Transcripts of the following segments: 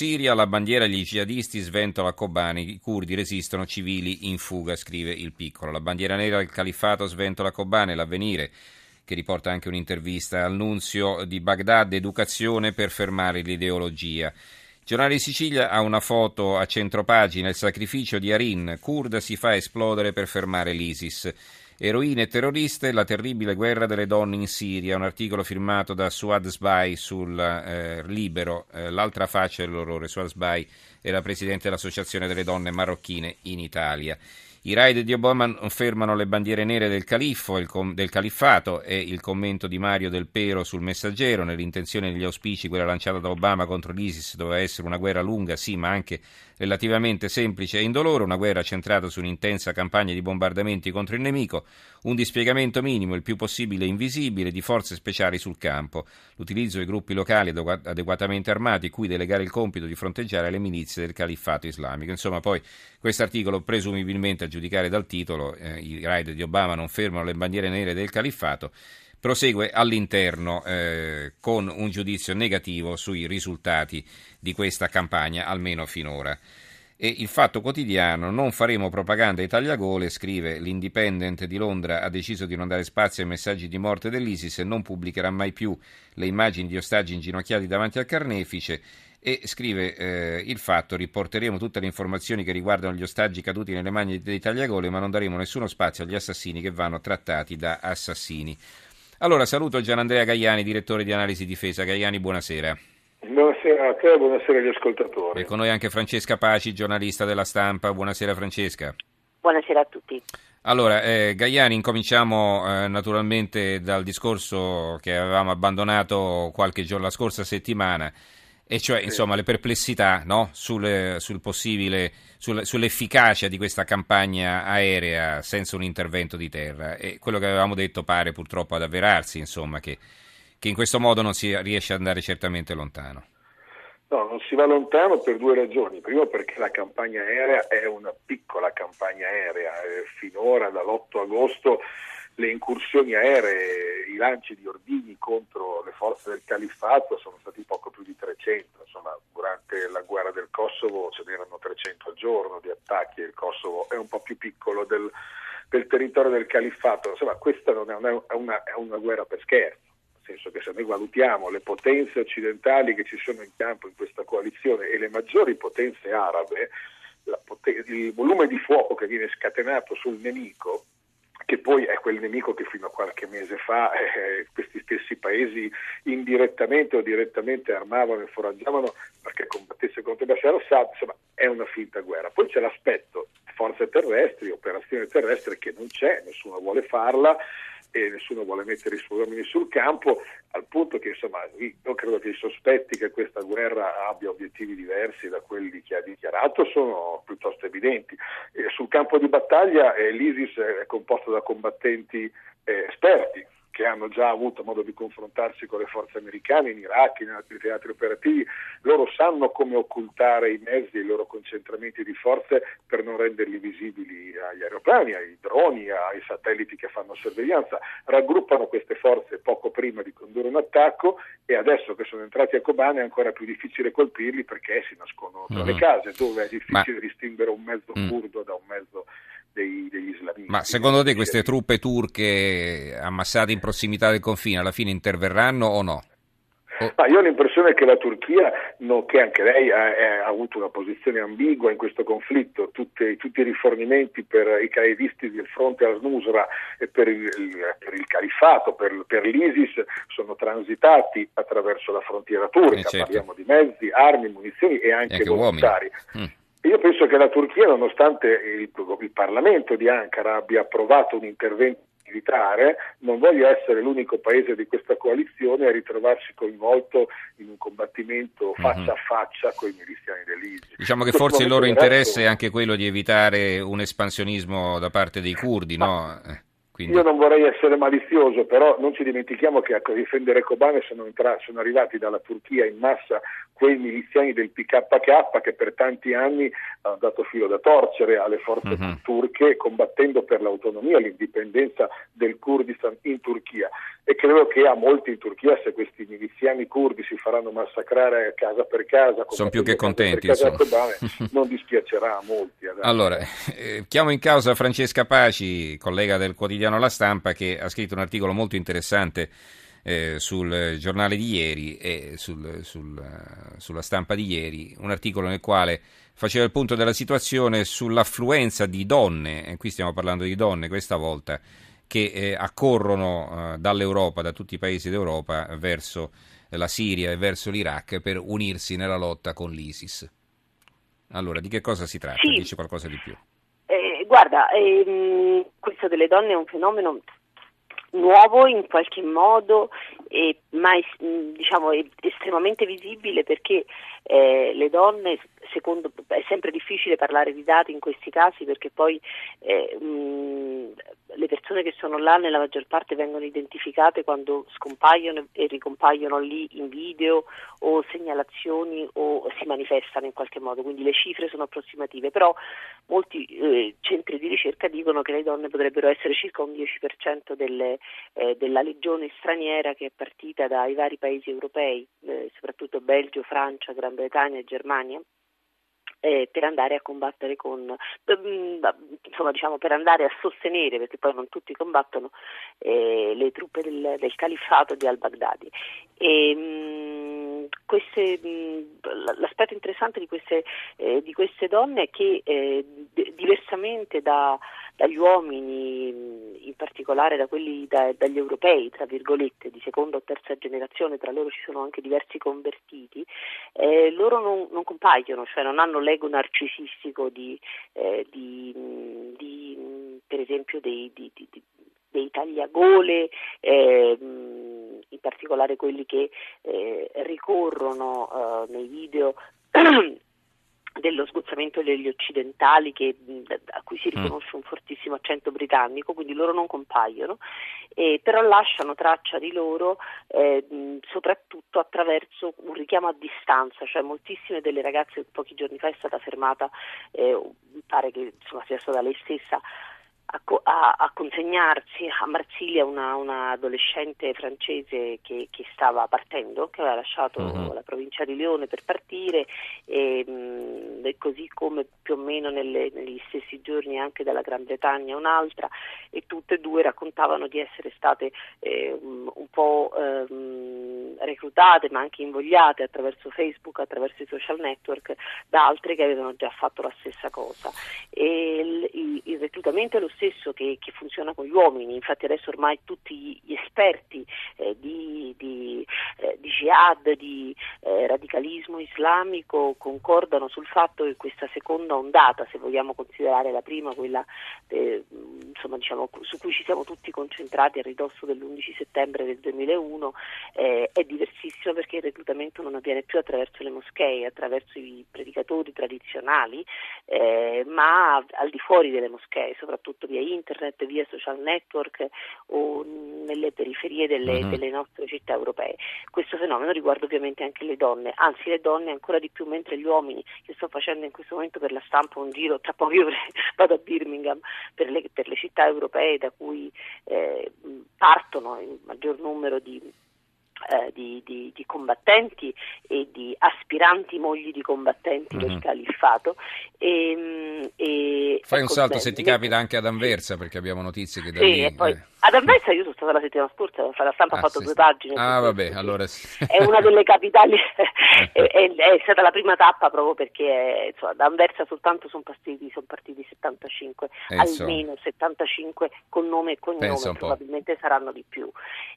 Siria, la bandiera gli jihadisti sventola Kobani, i curdi resistono, civili in fuga, scrive il piccolo. La bandiera nera del califfato sventola Kobane, l'avvenire che riporta anche un'intervista al di Baghdad, educazione per fermare l'ideologia. Giornale di Sicilia ha una foto a centropagina, il sacrificio di Arin, kurda si fa esplodere per fermare l'ISIS. Eroine e terroriste, la terribile guerra delle donne in Siria, un articolo firmato da Suad Sbai sul eh, Libero, eh, l'altra faccia dell'orrore. Suad Sbai era presidente dell'Associazione delle donne marocchine in Italia. I raid di Obama fermano le bandiere nere del, califfo, com- del califfato e il commento di Mario Del Pero sul messaggero. Nell'intenzione degli auspici, quella lanciata da Obama contro l'ISIS doveva essere una guerra lunga, sì, ma anche relativamente semplice e indolore, una guerra centrata su un'intensa campagna di bombardamenti contro il nemico, un dispiegamento minimo, il più possibile invisibile, di forze speciali sul campo, l'utilizzo di gruppi locali adeguatamente armati, cui delegare il compito di fronteggiare le milizie del califfato islamico. Insomma, poi questo articolo, presumibilmente giudicare dal titolo, eh, i raid di Obama non fermano le bandiere nere del califfato, prosegue all'interno eh, con un giudizio negativo sui risultati di questa campagna, almeno finora. E il Fatto Quotidiano, non faremo propaganda ai tagliagole, scrive l'Independent di Londra, ha deciso di non dare spazio ai messaggi di morte dell'ISIS e non pubblicherà mai più le immagini di ostaggi inginocchiati davanti al carnefice e scrive eh, il fatto riporteremo tutte le informazioni che riguardano gli ostaggi caduti nelle mani dei tagliagole ma non daremo nessuno spazio agli assassini che vanno trattati da assassini allora saluto Gianandrea Gaiani direttore di analisi difesa Gaiani buonasera Buonasera a te, buonasera agli ascoltatori. E con noi anche Francesca Paci, giornalista della stampa. Buonasera Francesca. Buonasera a tutti. Allora, eh, Gaiani, incominciamo eh, naturalmente dal discorso che avevamo abbandonato qualche giorno, la scorsa settimana, e cioè sì. insomma le perplessità no? sul, sul possibile, sul, sull'efficacia di questa campagna aerea senza un intervento di terra. E quello che avevamo detto pare purtroppo ad avverarsi, insomma, che che in questo modo non si riesce ad andare certamente lontano. No, non si va lontano per due ragioni. Primo perché la campagna aerea è una piccola campagna aerea. Finora, dall'8 agosto, le incursioni aeree, i lanci di ordigni contro le forze del califfato sono stati poco più di 300. Insomma, durante la guerra del Kosovo ce n'erano 300 al giorno di attacchi il Kosovo è un po' più piccolo del, del territorio del califfato. Insomma, questa non è una, è una, è una guerra per scherzo senso che se noi valutiamo le potenze occidentali che ci sono in campo in questa coalizione e le maggiori potenze arabe, poten- il volume di fuoco che viene scatenato sul nemico, che poi è quel nemico che fino a qualche mese fa eh, questi stessi paesi indirettamente o direttamente armavano e foraggiavano perché combattesse contro Bashar al-Assad, insomma è una finta guerra. Poi c'è l'aspetto forze terrestri, operazione terrestre che non c'è, nessuno vuole farla, e nessuno vuole mettere i suoi uomini sul campo, al punto che insomma io credo che i sospetti che questa guerra abbia obiettivi diversi da quelli che ha dichiarato sono piuttosto evidenti. E sul campo di battaglia eh, l'ISIS è composto da combattenti eh, esperti, che hanno già avuto modo di confrontarsi con le forze americane in Iraq, in altri teatri operativi, loro sanno come occultare i mezzi e i loro concentramenti di forze per non renderli visibili agli aeroplani, ai droni, ai satelliti che fanno sorveglianza, raggruppano queste forze poco prima di condurre un attacco e adesso che sono entrati a Kobane è ancora più difficile colpirli perché si nascondono tra mm-hmm. le case, dove è difficile Ma... distinguere un mezzo mm. kurdo da un mezzo dei, degli islamisti. Ma secondo te queste truppe turche ammassate in prossimità del confine alla fine interverranno o no? Ah, io ho l'impressione che la Turchia, no, che anche lei ha, ha, avuto una posizione ambigua in questo conflitto, tutti, tutti i rifornimenti per i caidisti del fronte al-Nusra e per il, per il califfato, per, per, l'ISIS, sono transitati attraverso la frontiera turca, eh certo. parliamo di mezzi, armi, munizioni e anche, e anche volontari. Mm. Io penso che la Turchia, nonostante il, il Parlamento di Ankara abbia approvato un intervento militare, non voglia essere l'unico paese di questa coalizione a ritrovarsi coinvolto in un combattimento mhm. faccia a faccia con i miliziani dell'ISIS. Diciamo che forse il loro interesse è anche quello di evitare un espansionismo da parte dei curdi, no? Eh. Quindi... Io non vorrei essere malizioso, però non ci dimentichiamo che a difendere Kobane sono, entra- sono arrivati dalla Turchia in massa quei miliziani del PKK che per tanti anni hanno dato filo da torcere alle forze uh-huh. turche combattendo per l'autonomia e l'indipendenza del Kurdistan in Turchia. e credo che a molti in Turchia se questi miliziani curdi si faranno massacrare casa per casa sono più che contenti Kobane, non dispiacerà a molti adesso. allora eh, chiamo in causa Francesca Paci collega del quotidiano La Stampa che ha scritto un articolo molto interessante eh, sul giornale di ieri e sul, sul, sulla stampa di ieri, un articolo nel quale faceva il punto della situazione sull'affluenza di donne, e qui stiamo parlando di donne questa volta, che eh, accorrono eh, dall'Europa, da tutti i paesi d'Europa, verso la Siria e verso l'Iraq per unirsi nella lotta con l'ISIS. Allora, di che cosa si tratta? Sì. Dici qualcosa di più. Guarda, ehm, questo delle donne è un fenomeno nuovo in qualche modo, e, ma diciamo, estremamente visibile perché eh, le donne, secondo, è sempre difficile parlare di dati in questi casi perché poi eh, mh, le persone che sono là nella maggior parte vengono identificate quando scompaiono e ricompaiono lì in video o segnalazioni o si manifestano in qualche modo, quindi le cifre sono approssimative, però molti eh, centri di ricerca dicono che le donne potrebbero essere circa un 10% delle, eh, della legione straniera che è partita dai vari paesi europei, eh, soprattutto Belgio, Francia, Gran Bretagna e Germania eh, per andare a combattere con, mm, insomma diciamo per andare a sostenere, perché poi non tutti combattono, eh, le truppe del, del califfato di al-Baghdadi. E, mh, mm, queste, l'aspetto interessante di queste, eh, di queste, donne è che eh, diversamente da, dagli uomini, in particolare da quelli da, dagli europei, tra virgolette, di seconda o terza generazione, tra loro ci sono anche diversi convertiti, eh, loro non, non, compaiono, cioè non hanno l'ego narcisistico di, eh, di, di, per esempio dei, dei tagliagole, eh, in particolare quelli che eh, ricorrono eh, nei video dello sgozzamento degli occidentali che, a cui si mm. riconosce un fortissimo accento britannico, quindi loro non compaiono, eh, però lasciano traccia di loro eh, soprattutto attraverso un richiamo a distanza, cioè moltissime delle ragazze pochi giorni fa è stata fermata, eh, pare che insomma, sia stata lei stessa a, a, a, consegnarsi a Marsiglia una, una adolescente francese che, che, stava partendo, che aveva lasciato uh-huh. la provincia di Lione per partire e, mh, mm, e così come più o meno nelle, negli stessi giorni anche dalla Gran Bretagna un'altra e tutte e due raccontavano di essere state eh, un, po' ehm, reclutate ma anche invogliate attraverso Facebook, attraverso i social network da altre che avevano già fatto la stessa cosa. Il, il, il reclutamento è lo stesso che, che, funziona con gli uomini, infatti adesso ormai tutti gli esperti eh, di, di, eh, di, jihad, di eh, radicalismo islamico concordano sul fatto che questa seconda ondata, se vogliamo considerare la prima, quella eh, insomma, diciamo, su cui ci siamo tutti concentrati a ridosso dell'11 settembre del 2001, eh, è diversissima perché il reclutamento non avviene più attraverso le moschee, attraverso i predicatori tradizionali, eh, ma al di fuori delle moschee, soprattutto via internet, via social network o nelle periferie delle, uh-huh. delle, nostre città europee. Questo fenomeno riguarda ovviamente anche le donne, anzi le donne ancora di più, mentre gli uomini, io sto facendo in questo momento per la stampa un giro, tra poco io vado a Birmingham per le, per le città europee da cui eh, partono il maggior numero di eh, di, di, di, combattenti e di aspiranti mogli di combattenti mm-hmm. del mhm. califfato. E, mm, e, Fai un ecco, salto se ti capita anche ad Anversa perché abbiamo notizie che da sì, lì... E poi, eh. Ad Anversa io sono stata la settimana scorsa, la stampa ah, ha fatto sì, due pagine. Ah vabbè, allora sì. È una delle capitali, è, è, è, stata la prima tappa proprio perché insomma, da Anversa soltanto sono partiti, sono partiti 75, eh, almeno 75 con nome e cognome, probabilmente saranno di più.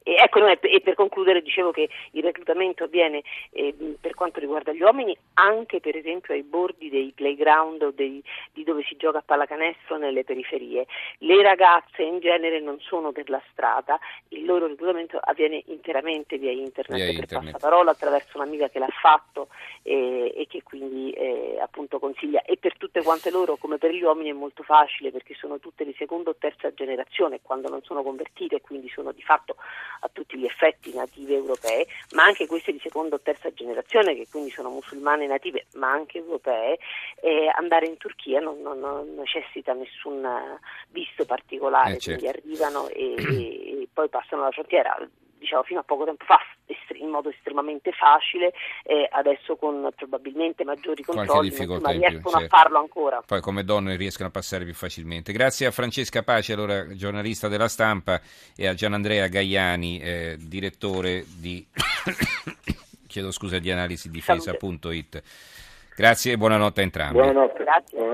E, ecco, no, e per concludere dicevo che il reclutamento avviene eh, per quanto riguarda gli uomini anche per esempio ai bordi dei playground o dei, di dove si gioca a pallacanestro nelle periferie. Le ragazze in genere non sono per la strada, il loro reclutamento avviene interamente via internet, via per internet. passaparola attraverso un'amica che l'ha fatto e, e che quindi eh, appunto consiglia e per tutte quante loro come per gli uomini è molto facile perché sono tutte di seconda o terza generazione quando non sono convertite e quindi sono di fatto a tutti gli effetti native europee, ma anche queste di seconda o terza generazione, che quindi sono musulmane native, ma anche europee, eh, andare in Turchia non, non, non, necessita nessun visto particolare, eh, certo. quindi arrivano e, e, poi passano la frontiera diciamo fino a poco tempo fa in modo estremamente facile, eh, adesso con probabilmente maggiori controlli, ma riescono certo. a farlo ancora. Poi come donne riescono a passare più facilmente. Grazie a Francesca Pace, allora giornalista della stampa, e a Gianandrea Gaiani, eh, direttore di, chiedo scusa, di analisisdifesa.it. Grazie e buonanotte a entrambi. Buonanotte. Grazie. Buonanotte.